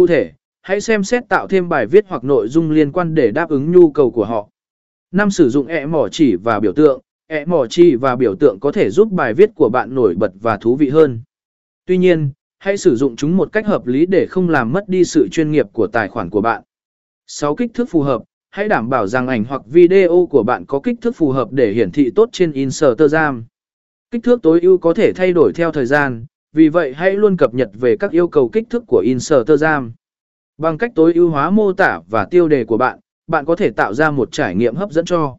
Cụ thể, hãy xem xét tạo thêm bài viết hoặc nội dung liên quan để đáp ứng nhu cầu của họ. Năm sử dụng ẹ mỏ chỉ và biểu tượng, ẹ mỏ chỉ và biểu tượng có thể giúp bài viết của bạn nổi bật và thú vị hơn. Tuy nhiên, hãy sử dụng chúng một cách hợp lý để không làm mất đi sự chuyên nghiệp của tài khoản của bạn. 6. Kích thước phù hợp. Hãy đảm bảo rằng ảnh hoặc video của bạn có kích thước phù hợp để hiển thị tốt trên Instagram. Kích thước tối ưu có thể thay đổi theo thời gian, vì vậy hãy luôn cập nhật về các yêu cầu kích thước của Instagram. Bằng cách tối ưu hóa mô tả và tiêu đề của bạn, bạn có thể tạo ra một trải nghiệm hấp dẫn cho